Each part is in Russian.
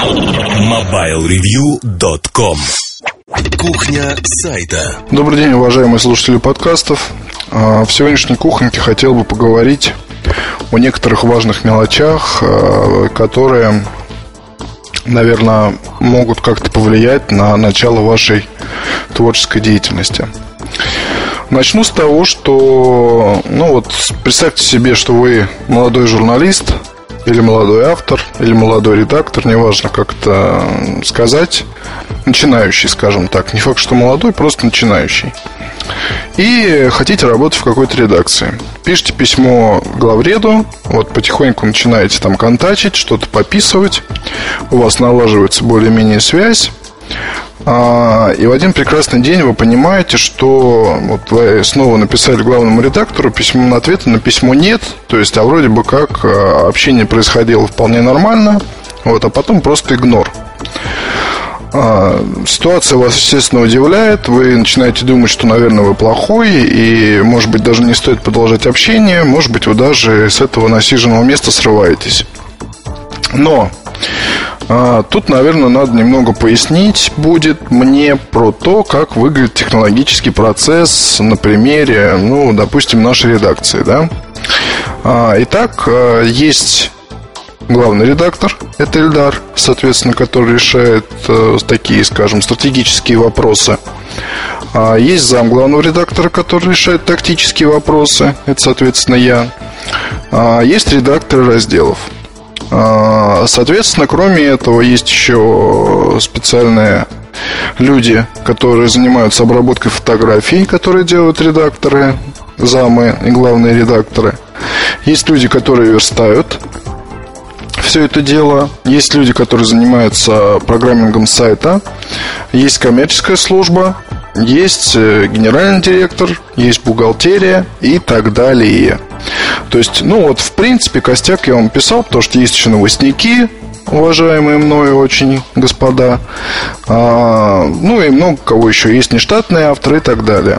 MobileReview.com Кухня сайта. Добрый день, уважаемые слушатели подкастов. А, В сегодняшней кухоньке хотел бы поговорить о некоторых важных мелочах, а, которые, наверное, могут как-то повлиять на начало вашей творческой деятельности. Начну с того, что, ну вот, представьте себе, что вы молодой журналист, или молодой автор, или молодой редактор, неважно, как это сказать, начинающий, скажем так. Не факт, что молодой, просто начинающий. И хотите работать в какой-то редакции. Пишите письмо главреду, вот потихоньку начинаете там контачить, что-то пописывать, у вас налаживается более-менее связь, и в один прекрасный день вы понимаете, что вот вы снова написали главному редактору письмо на ответа на письмо нет, то есть, а вроде бы как а, общение происходило вполне нормально, вот, а потом просто игнор. А, ситуация вас, естественно, удивляет. Вы начинаете думать, что, наверное, вы плохой, и, может быть, даже не стоит продолжать общение. Может быть, вы даже с этого насиженного места срываетесь. Но а, тут, наверное, надо немного пояснить будет мне про то, как выглядит технологический процесс на примере, ну, допустим, нашей редакции, да. А, итак, а, есть главный редактор, это Эльдар, соответственно, который решает э, такие, скажем, стратегические вопросы. Есть зам главного редактора, который решает тактические вопросы, это, соответственно, я. Есть редакторы разделов. А, соответственно, кроме этого, есть еще специальные люди, которые занимаются обработкой фотографий, которые делают редакторы, замы и главные редакторы. Есть люди, которые верстают все это дело. Есть люди, которые занимаются программингом сайта. Есть коммерческая служба. Есть э, генеральный директор. Есть бухгалтерия и так далее. То есть, ну вот, в принципе, костяк я вам писал, потому что есть еще новостники, уважаемые мною очень господа. А, ну и много кого еще есть нештатные авторы и так далее.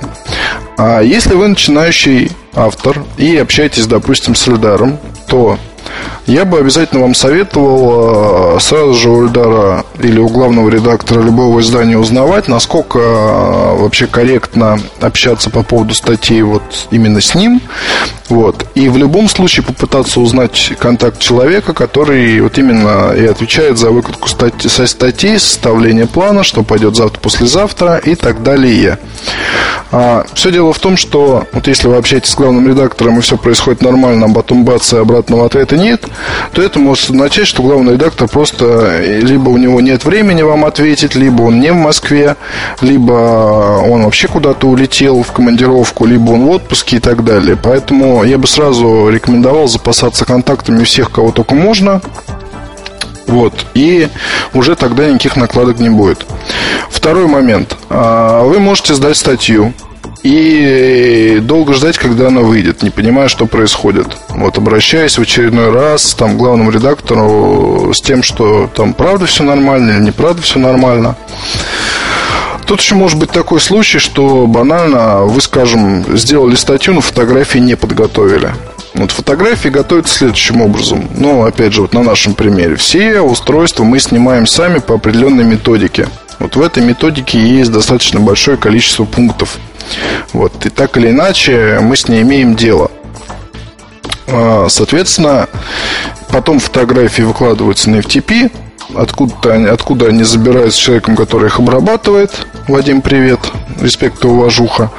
А если вы начинающий автор и общаетесь, допустим, с Эльдаром, то я бы обязательно вам советовал э, сразу же у Эльдара или у главного редактора любого издания узнавать, насколько э, вообще корректно общаться по поводу статей вот именно с ним. Вот. И в любом случае попытаться узнать контакт человека, который вот именно и отвечает за выкладку статьи, со статей, составление плана, что пойдет завтра-послезавтра и так далее. А, все дело в том, что вот если вы общаетесь с главным редактором и все происходит нормально, а потом бац и обратного ответа нет, то это может означать, что главный редактор просто э, либо у него нет времени вам ответить, либо он не в Москве, либо он вообще куда-то улетел в командировку, либо он в отпуске и так далее. Поэтому я бы сразу рекомендовал запасаться контактами всех, кого только можно. Вот. И уже тогда никаких накладок не будет. Второй момент. А, вы можете сдать статью и долго ждать, когда она выйдет, не понимая, что происходит. Вот обращаясь в очередной раз там, к главному редактору с тем, что там правда все нормально или неправда все нормально. Тут еще может быть такой случай, что банально вы, скажем, сделали статью, но фотографии не подготовили. Вот фотографии готовятся следующим образом. Ну, опять же, вот на нашем примере. Все устройства мы снимаем сами по определенной методике. Вот в этой методике есть достаточно большое количество пунктов. Вот, и так или иначе мы с ней имеем дело. А, соответственно, потом фотографии выкладываются на FTP, откуда, они, откуда они забираются с человеком, который их обрабатывает. Вадим, привет, респект и уважуха.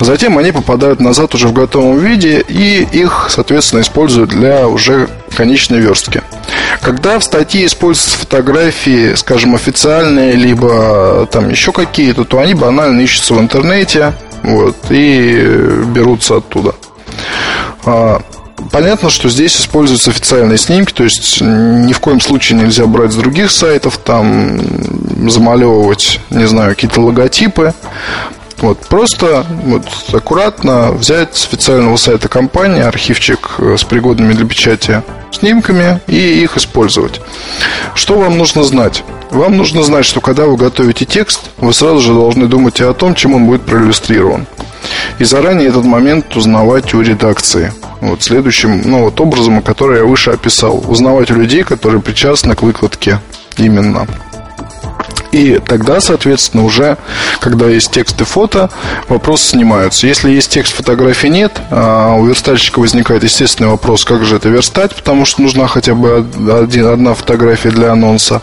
Затем они попадают назад уже в готовом виде и их, соответственно, используют для уже конечной верстки. Когда в статье используются фотографии, скажем, официальные, либо там еще какие-то, то они банально ищутся в интернете вот, и берутся оттуда. Понятно, что здесь используются официальные снимки, то есть ни в коем случае нельзя брать с других сайтов, там замалевывать, не знаю, какие-то логотипы. Вот, просто вот, аккуратно взять с официального сайта компании архивчик э, с пригодными для печати снимками и их использовать. Что вам нужно знать? Вам нужно знать, что когда вы готовите текст, вы сразу же должны думать и о том, чем он будет проиллюстрирован. И заранее этот момент узнавать у редакции. Вот следующим ну, вот образом, который я выше описал. Узнавать у людей, которые причастны к выкладке именно. И тогда, соответственно, уже, когда есть текст и фото, вопросы снимаются. Если есть текст, фотографии нет, а у верстальщика возникает естественный вопрос, как же это верстать, потому что нужна хотя бы один, одна фотография для анонса.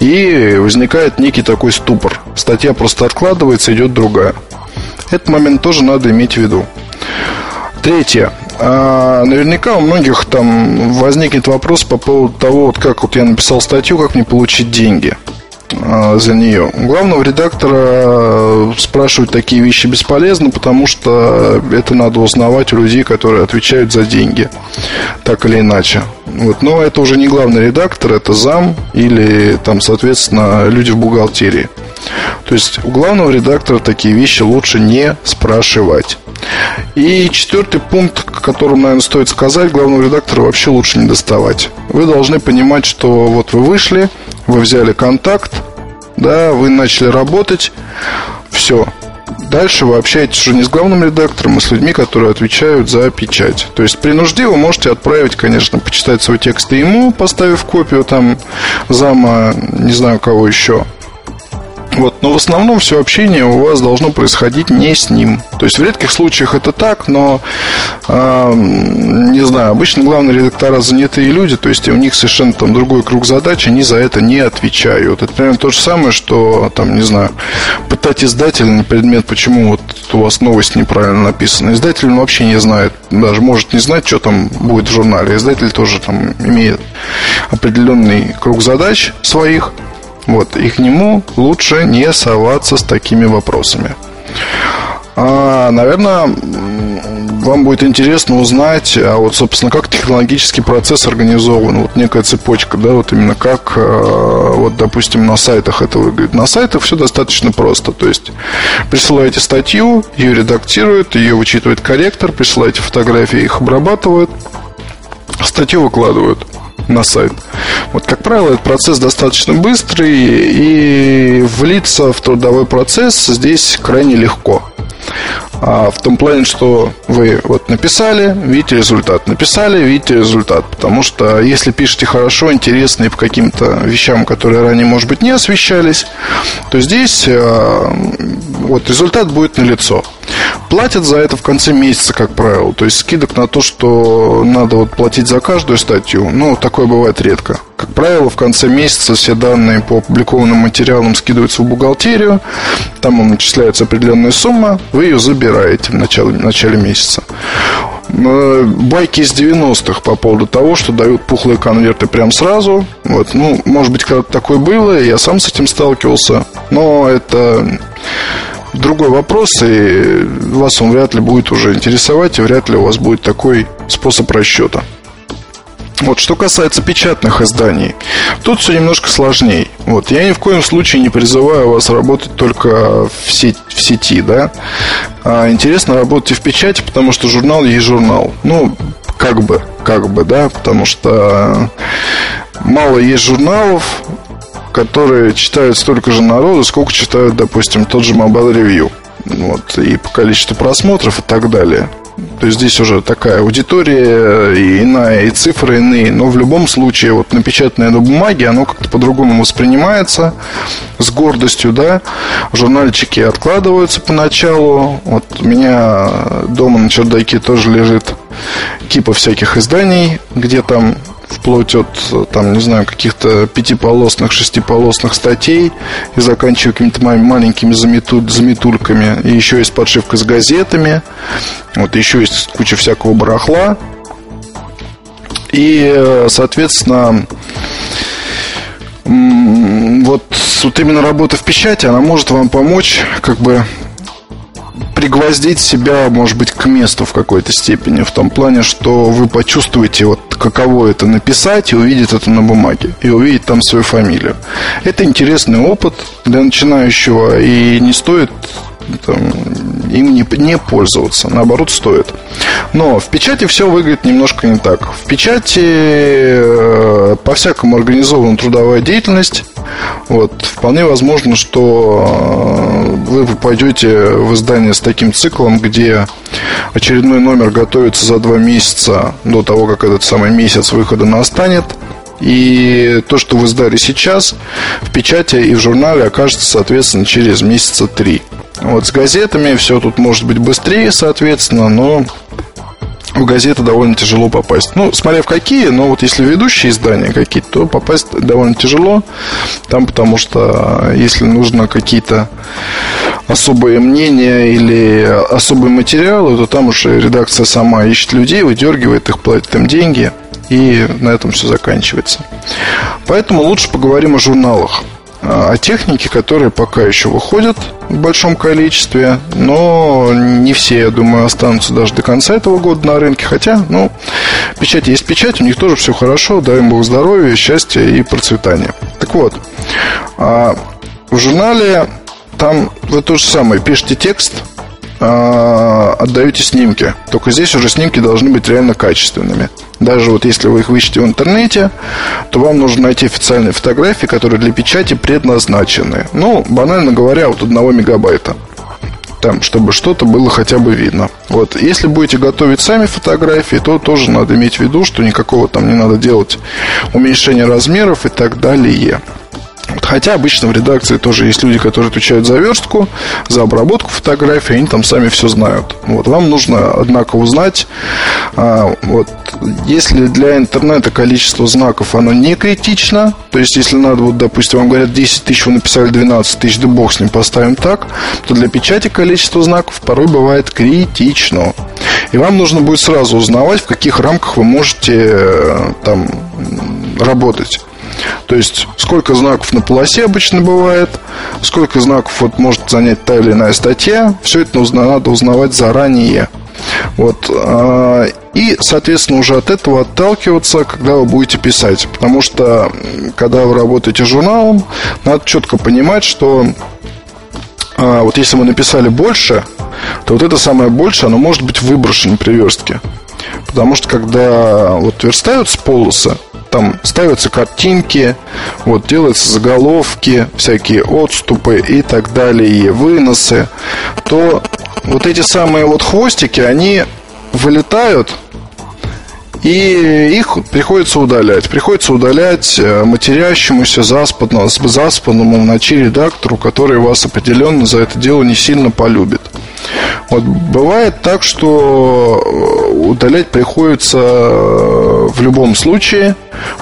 И возникает некий такой ступор. Статья просто откладывается, идет другая. Этот момент тоже надо иметь в виду. Третье. А, наверняка у многих там возникнет вопрос по поводу того, вот как вот я написал статью, как мне получить деньги. А, за нее. У главного редактора э, спрашивать такие вещи бесполезно, потому что это надо узнавать у людей, которые отвечают за деньги, так или иначе. Вот. Но это уже не главный редактор, это зам или там, соответственно, люди в бухгалтерии. То есть у главного редактора такие вещи лучше не спрашивать. И четвертый пункт, которым, наверное, стоит сказать, главного редактора вообще лучше не доставать. Вы должны понимать, что вот вы вышли, вы взяли контакт, да, вы начали работать, все. Дальше вы общаетесь уже не с главным редактором, а с людьми, которые отвечают за печать. То есть при нужде вы можете отправить, конечно, почитать свой текст и ему, поставив копию там зама, не знаю кого еще. Вот, но в основном все общение у вас должно происходить не с ним. То есть в редких случаях это так, но э, не знаю, обычно главные редактора занятые люди, то есть у них совершенно там другой круг задач, они за это не отвечают. Это примерно то же самое, что там, не знаю, пытать издателя на предмет, почему вот у вас новость неправильно написана. Издатель вообще не знает, даже может не знать, что там будет в журнале. Издатель тоже там имеет определенный круг задач своих. Вот, и к нему лучше не соваться с такими вопросами. А, наверное, вам будет интересно узнать, а вот, собственно, как технологический процесс организован, вот некая цепочка, да, вот именно как, а, вот, допустим, на сайтах это выглядит. На сайтах все достаточно просто, то есть присылаете статью, ее редактируют, ее вычитывает корректор, присылаете фотографии, их обрабатывают, статью выкладывают на сайт. Вот, как правило, этот процесс достаточно быстрый, и влиться в трудовой процесс здесь крайне легко. А в том плане, что вы вот написали, видите результат, написали, видите результат. Потому что если пишете хорошо, интересно и по каким-то вещам, которые ранее, может быть, не освещались, то здесь э, вот результат будет налицо. Платят за это в конце месяца, как правило. То есть скидок на то, что надо вот платить за каждую статью, ну, такое бывает редко. Как правило, в конце месяца все данные по опубликованным материалам скидываются в бухгалтерию, там вам начисляется определенная сумма, вы ее забираете в начале, в начале месяца. Э, байки из 90-х по поводу того, что дают пухлые конверты прям сразу. Вот, ну, может быть, когда-то такое было, я сам с этим сталкивался, но это другой вопрос, и вас он вряд ли будет уже интересовать, и вряд ли у вас будет такой способ расчета. Вот, что касается печатных изданий, тут все немножко сложнее. Вот, я ни в коем случае не призываю вас работать только в, сеть, в сети, да. А интересно работать в печати, потому что журнал есть журнал. Ну, как бы, как бы, да, потому что мало есть журналов, которые читают столько же народу, сколько читают, допустим, тот же Mobile Review. Вот, и по количеству просмотров и так далее. То есть здесь уже такая аудитория и иная, и цифры иные. Но в любом случае, вот напечатанное на бумаге, оно как-то по-другому воспринимается с гордостью, да. Журнальчики откладываются поначалу. Вот у меня дома на чердаке тоже лежит кипа всяких изданий, где там вплоть от, там, не знаю, каких-то пятиполосных, шестиполосных статей и заканчивая какими-то маленькими заметуль, заметульками. И еще есть подшивка с газетами. Вот еще есть куча всякого барахла. И, соответственно, вот, вот именно работа в печати, она может вам помочь как бы пригвоздить себя, может быть, к месту в какой-то степени, в том плане, что вы почувствуете, вот каково это написать и увидеть это на бумаге, и увидеть там свою фамилию. Это интересный опыт для начинающего, и не стоит там, им не, не пользоваться, наоборот, стоит. Но в печати все выглядит немножко не так. В печати э, по-всякому организована трудовая деятельность. Вот, вполне возможно, что э, вы попадете в издание с таким циклом, где очередной номер готовится за два месяца до того, как этот самый месяц выхода настанет. И то, что вы сдали сейчас, в печати и в журнале окажется, соответственно, через месяца три. Вот с газетами все тут может быть быстрее, соответственно, но в газеты довольно тяжело попасть. Ну, смотря в какие, но вот если ведущие издания какие-то, то попасть довольно тяжело. Там потому что если нужно какие-то особые мнения или особые материалы, то там уже редакция сама ищет людей, выдергивает их, платит им деньги, и на этом все заканчивается. Поэтому лучше поговорим о журналах о технике, которые пока еще выходят в большом количестве, но не все, я думаю, останутся даже до конца этого года на рынке. Хотя, ну, печать есть печать, у них тоже все хорошо, дай им Бог здоровья, счастья и процветания. Так вот, а в журнале там вы то же самое, пишете текст, а, отдаете снимки. Только здесь уже снимки должны быть реально качественными. Даже вот если вы их выищете в интернете, то вам нужно найти официальные фотографии, которые для печати предназначены. Ну, банально говоря, от одного мегабайта там, чтобы что-то было хотя бы видно. Вот. Если будете готовить сами фотографии, то тоже надо иметь в виду, что никакого там не надо делать уменьшения размеров и так далее. Хотя обычно в редакции тоже есть люди, которые отвечают за верстку, за обработку фотографий, они там сами все знают. Вот, вам нужно, однако, узнать, а, вот, если для интернета количество знаков, оно не критично, то есть, если надо, вот, допустим, вам говорят 10 тысяч, вы написали 12 тысяч, да бог с ним, поставим так, то для печати количество знаков порой бывает критично. И вам нужно будет сразу узнавать, в каких рамках вы можете э, там работать. То есть, сколько знаков на полосе обычно бывает, сколько знаков вот может занять та или иная статья, все это надо узнавать заранее. Вот. А, и, соответственно, уже от этого отталкиваться, когда вы будете писать. Потому что, когда вы работаете журналом, надо четко понимать, что а, вот если мы написали больше, то вот это самое больше, оно может быть выброшено при верстке. Потому что когда вот верстаются полосы, там ставятся картинки, вот делаются заголовки, всякие отступы и так далее, выносы, то вот эти самые вот хвостики, они вылетают и их приходится удалять. Приходится удалять э, матерящемуся заспанному, заспанному в ночи редактору, который вас определенно за это дело не сильно полюбит. Вот бывает так, что э, удалять приходится э, в любом случае,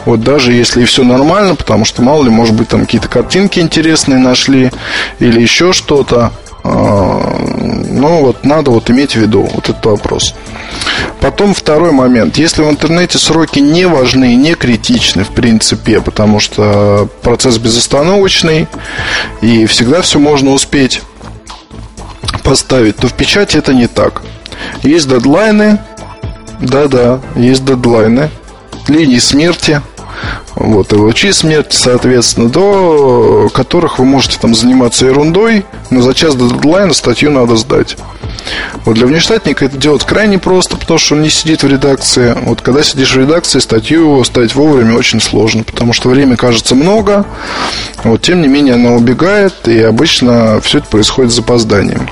вот даже если и все нормально, потому что мало ли, может быть, там какие-то картинки интересные нашли или еще что-то. А, но вот надо вот иметь в виду вот этот вопрос. Потом второй момент. Если в интернете сроки не важны, не критичны, в принципе, потому что процесс безостановочный, и всегда все можно успеть, поставить, то в печати это не так. Есть дедлайны, да-да, есть дедлайны, линии смерти, вот, и лучи смерти, соответственно, до которых вы можете там заниматься ерундой, но за час до дедлайна статью надо сдать. Вот для внештатника это делать крайне просто, потому что он не сидит в редакции. Вот когда сидишь в редакции, статью ставить вовремя очень сложно, потому что время кажется много, вот тем не менее она убегает, и обычно все это происходит с запозданием.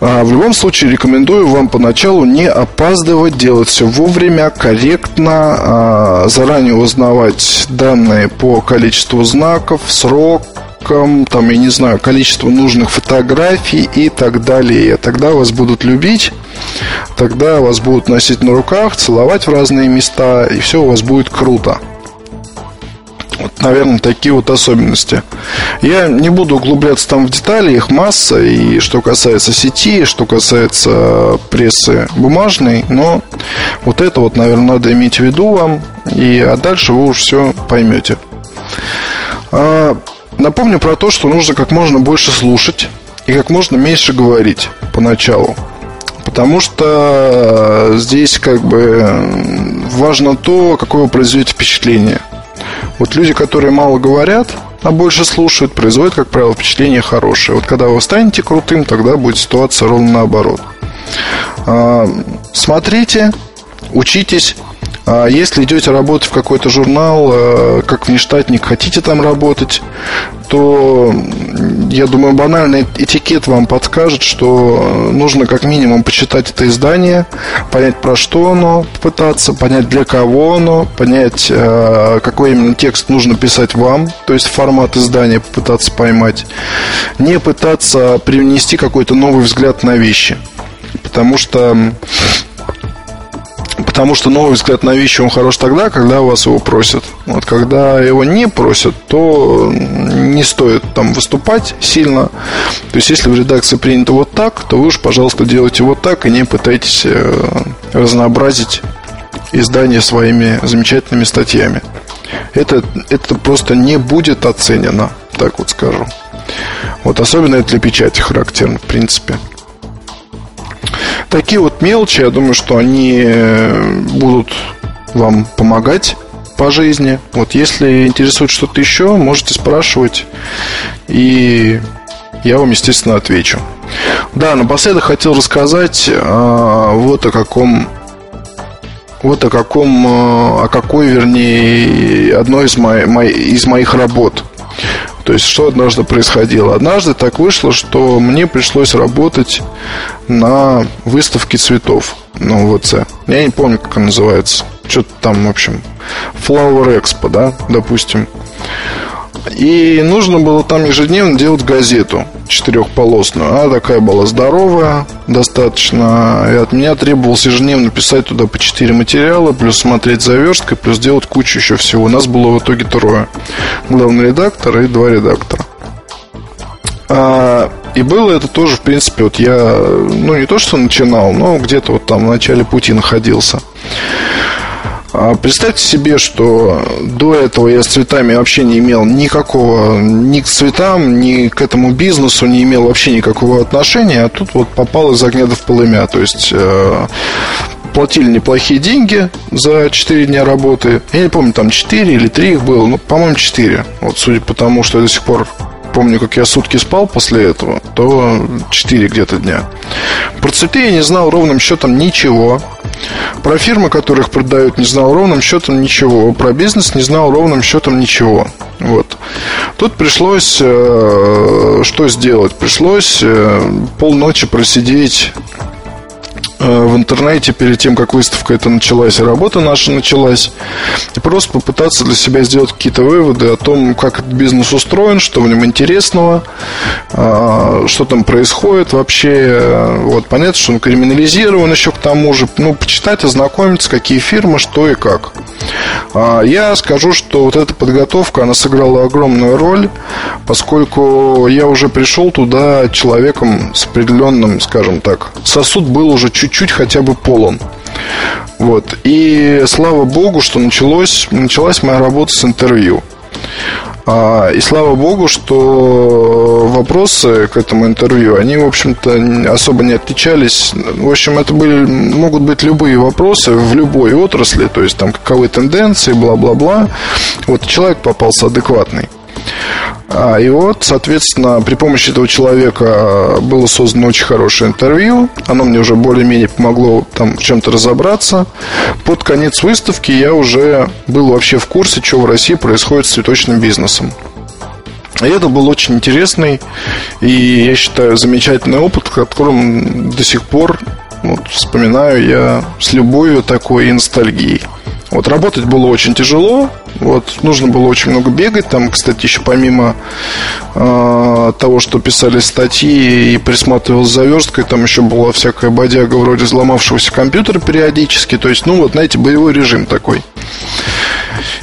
А, в любом случае рекомендую вам поначалу не опаздывать, делать все вовремя, корректно, а, заранее узнавать данные по количеству знаков, срокам, там, я не знаю, количество нужных фотографий и так далее. Тогда вас будут любить, тогда вас будут носить на руках, целовать в разные места, и все у вас будет круто. Наверное, такие вот особенности. Я не буду углубляться там в детали, их масса, и что касается сети, что касается прессы бумажной, но вот это вот, наверное, надо иметь в виду вам, и, а дальше вы уж все поймете. А, напомню про то, что нужно как можно больше слушать и как можно меньше говорить поначалу. Потому что здесь как бы важно то, какое вы произведете впечатление – вот люди, которые мало говорят, а больше слушают, производят, как правило, впечатление хорошее. Вот когда вы станете крутым, тогда будет ситуация ровно наоборот. А, смотрите, учитесь, если идете работать в какой-то журнал, э, как внештатник, хотите там работать, то, я думаю, банальный этикет вам подскажет, что нужно как минимум почитать это издание, понять, про что оно, попытаться понять, для кого оно, понять, э, какой именно текст нужно писать вам, то есть формат издания попытаться поймать, не пытаться привнести какой-то новый взгляд на вещи. Потому что Потому что новый взгляд на вещи, он хорош тогда, когда вас его просят. Вот когда его не просят, то не стоит там выступать сильно. То есть, если в редакции принято вот так, то вы уж, пожалуйста, делайте вот так и не пытайтесь э, разнообразить издание своими замечательными статьями. Это, это просто не будет оценено, так вот скажу. Вот особенно это для печати характерно, в принципе. Такие вот мелочи, я думаю, что они э, будут вам помогать по жизни. Вот если интересует что-то еще, можете спрашивать, и я вам, естественно, отвечу. Да, напоследок хотел рассказать а, вот о каком вот о каком, э, о какой, вернее, одной из, моих, из моих работ. То есть, что однажды происходило? Однажды так вышло, что мне пришлось работать на выставке цветов на УВЦ. Я не помню, как она называется. Что-то там, в общем, Flower Expo, да, допустим. И нужно было там ежедневно делать газету четырехполосную. Она такая была здоровая достаточно. И от меня требовалось ежедневно писать туда по четыре материала, плюс смотреть за версткой, плюс делать кучу еще всего. У нас было в итоге трое. Главный редактор и два редактора. А, и было это тоже, в принципе, вот я, ну, не то, что начинал, но где-то вот там в начале пути находился. А представьте себе, что до этого я с цветами вообще не имел никакого, ни к цветам, ни к этому бизнесу не имел вообще никакого отношения, а тут вот попал из огня до в полымя. То есть э, платили неплохие деньги за 4 дня работы. Я не помню, там 4 или 3 их было, ну, по-моему, 4. Вот судя по тому, что я до сих пор помню, как я сутки спал после этого, то 4 где-то дня. Про цветы я не знал ровным счетом ничего. Про фирмы, которых продают, не знал ровным счетом ничего. Про бизнес не знал ровным счетом ничего. Вот. Тут пришлось э, что сделать? Пришлось э, полночи просидеть в интернете перед тем, как выставка эта началась работа наша началась, и просто попытаться для себя сделать какие-то выводы о том, как этот бизнес устроен, что в нем интересного, э, что там происходит вообще. Вот понятно, что он криминализирован еще к тому же. Ну, почитать, ознакомиться, какие фирмы, что и как. А, я скажу, что вот эта подготовка, она сыграла огромную роль, поскольку я уже пришел туда человеком с определенным, скажем так, сосуд был уже чуть-чуть хотя бы полон. Вот. И слава богу, что началось, началась моя работа с интервью. А, и слава богу, что вопросы к этому интервью, они, в общем-то, особо не отличались. В общем, это были, могут быть любые вопросы в любой отрасли, то есть там каковы тенденции, бла-бла-бла. Вот человек попался адекватный. А, и вот, соответственно, при помощи этого человека было создано очень хорошее интервью. Оно мне уже более-менее помогло там в чем-то разобраться. Под конец выставки я уже был вообще в курсе, что в России происходит с цветочным бизнесом. И это был очень интересный и, я считаю, замечательный опыт, которым до сих пор вот, вспоминаю я с любовью такой и ностальгией. Вот работать было очень тяжело, вот нужно было очень много бегать. Там, кстати, еще помимо э, того, что писали статьи и присматривал за версткой, там еще была всякая бодяга вроде взломавшегося компьютера периодически. То есть, ну вот, знаете, боевой режим такой.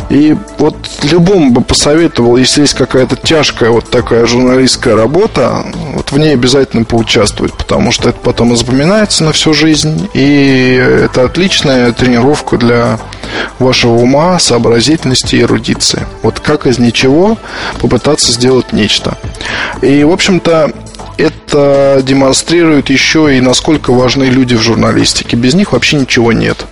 И вот любому бы посоветовал, если есть какая-то тяжкая вот такая журналистская работа, вот в ней обязательно поучаствовать, потому что это потом запоминается на всю жизнь, и это отличная тренировка для вашего ума, сообразительности и эрудиции. Вот как из ничего попытаться сделать нечто. И, в общем-то, это демонстрирует еще и насколько важны люди в журналистике. Без них вообще ничего нет.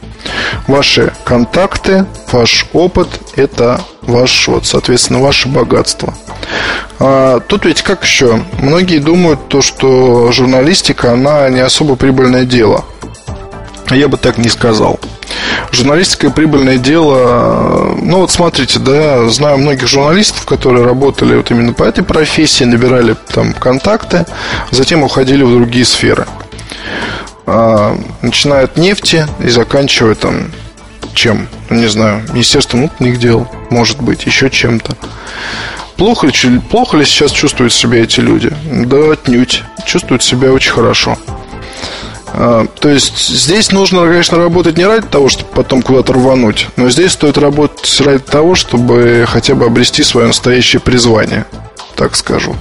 Ваши контакты, ваш опыт – это ваш, вот, соответственно, ваше богатство. А, тут ведь как еще? Многие думают, то, что журналистика, она не особо прибыльное дело. Я бы так не сказал. Журналистика прибыльное дело. Ну вот смотрите, да, знаю многих журналистов, которые работали вот именно по этой профессии, набирали там контакты, затем уходили в другие сферы. А, начиная от нефти и заканчивая там чем? Ну, не знаю, Министерство внутренних дел, может быть, еще чем-то. Плохо ли, плохо ли сейчас чувствуют себя эти люди? Да, отнюдь. Чувствуют себя очень хорошо. А, то есть здесь нужно, конечно, работать не ради того, чтобы потом куда-то рвануть, но здесь стоит работать ради того, чтобы хотя бы обрести свое настоящее призвание, так скажу.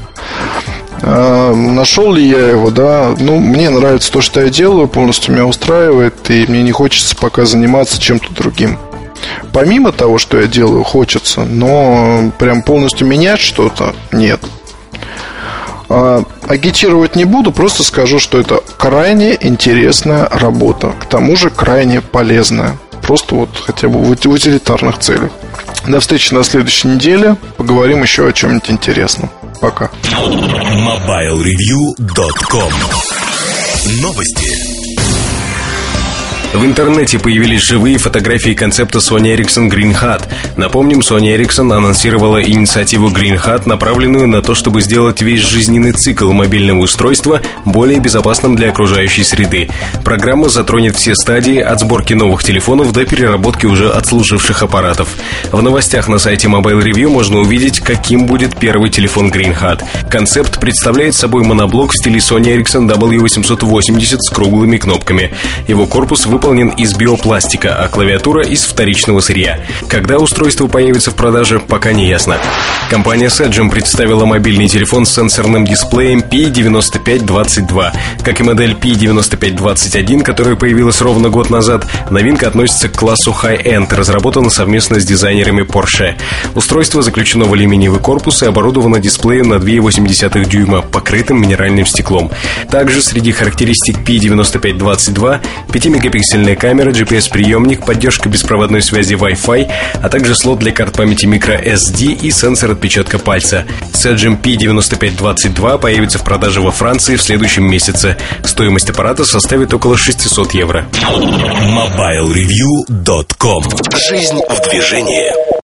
А, нашел ли я его, да? Ну, мне нравится то, что я делаю, полностью меня устраивает, и мне не хочется пока заниматься чем-то другим. Помимо того, что я делаю, хочется, но прям полностью менять что-то нет. А, агитировать не буду, просто скажу, что это крайне интересная работа. К тому же крайне полезная. Просто вот хотя бы в утилитарных целях. До встречи на следующей неделе. Поговорим еще о чем-нибудь интересном. Пока. MobileReview.com Новости. В интернете появились живые фотографии концепта Sony Ericsson Green Hat. Напомним, Sony Ericsson анонсировала инициативу Green Hat, направленную на то, чтобы сделать весь жизненный цикл мобильного устройства более безопасным для окружающей среды. Программа затронет все стадии от сборки новых телефонов до переработки уже отслуживших аппаратов. В новостях на сайте Mobile Review можно увидеть, каким будет первый телефон Green Hat. Концепт представляет собой моноблок в стиле Sony Ericsson W880 с круглыми кнопками. Его корпус выполнен выполнен из биопластика, а клавиатура из вторичного сырья. Когда устройство появится в продаже, пока не ясно. Компания Sedgem представила мобильный телефон с сенсорным дисплеем P9522. Как и модель P9521, которая появилась ровно год назад, новинка относится к классу High-End, разработана совместно с дизайнерами Porsche. Устройство заключено в алюминиевый корпус и оборудовано дисплеем на 2,8 дюйма, покрытым минеральным стеклом. Также среди характеристик P9522 5-мегапиксельный пиксельная камера, GPS-приемник, поддержка беспроводной связи Wi-Fi, а также слот для карт памяти microSD и сенсор отпечатка пальца. Sedgem P9522 появится в продаже во Франции в следующем месяце. Стоимость аппарата составит около 600 евро. MobileReview.com Жизнь в движении.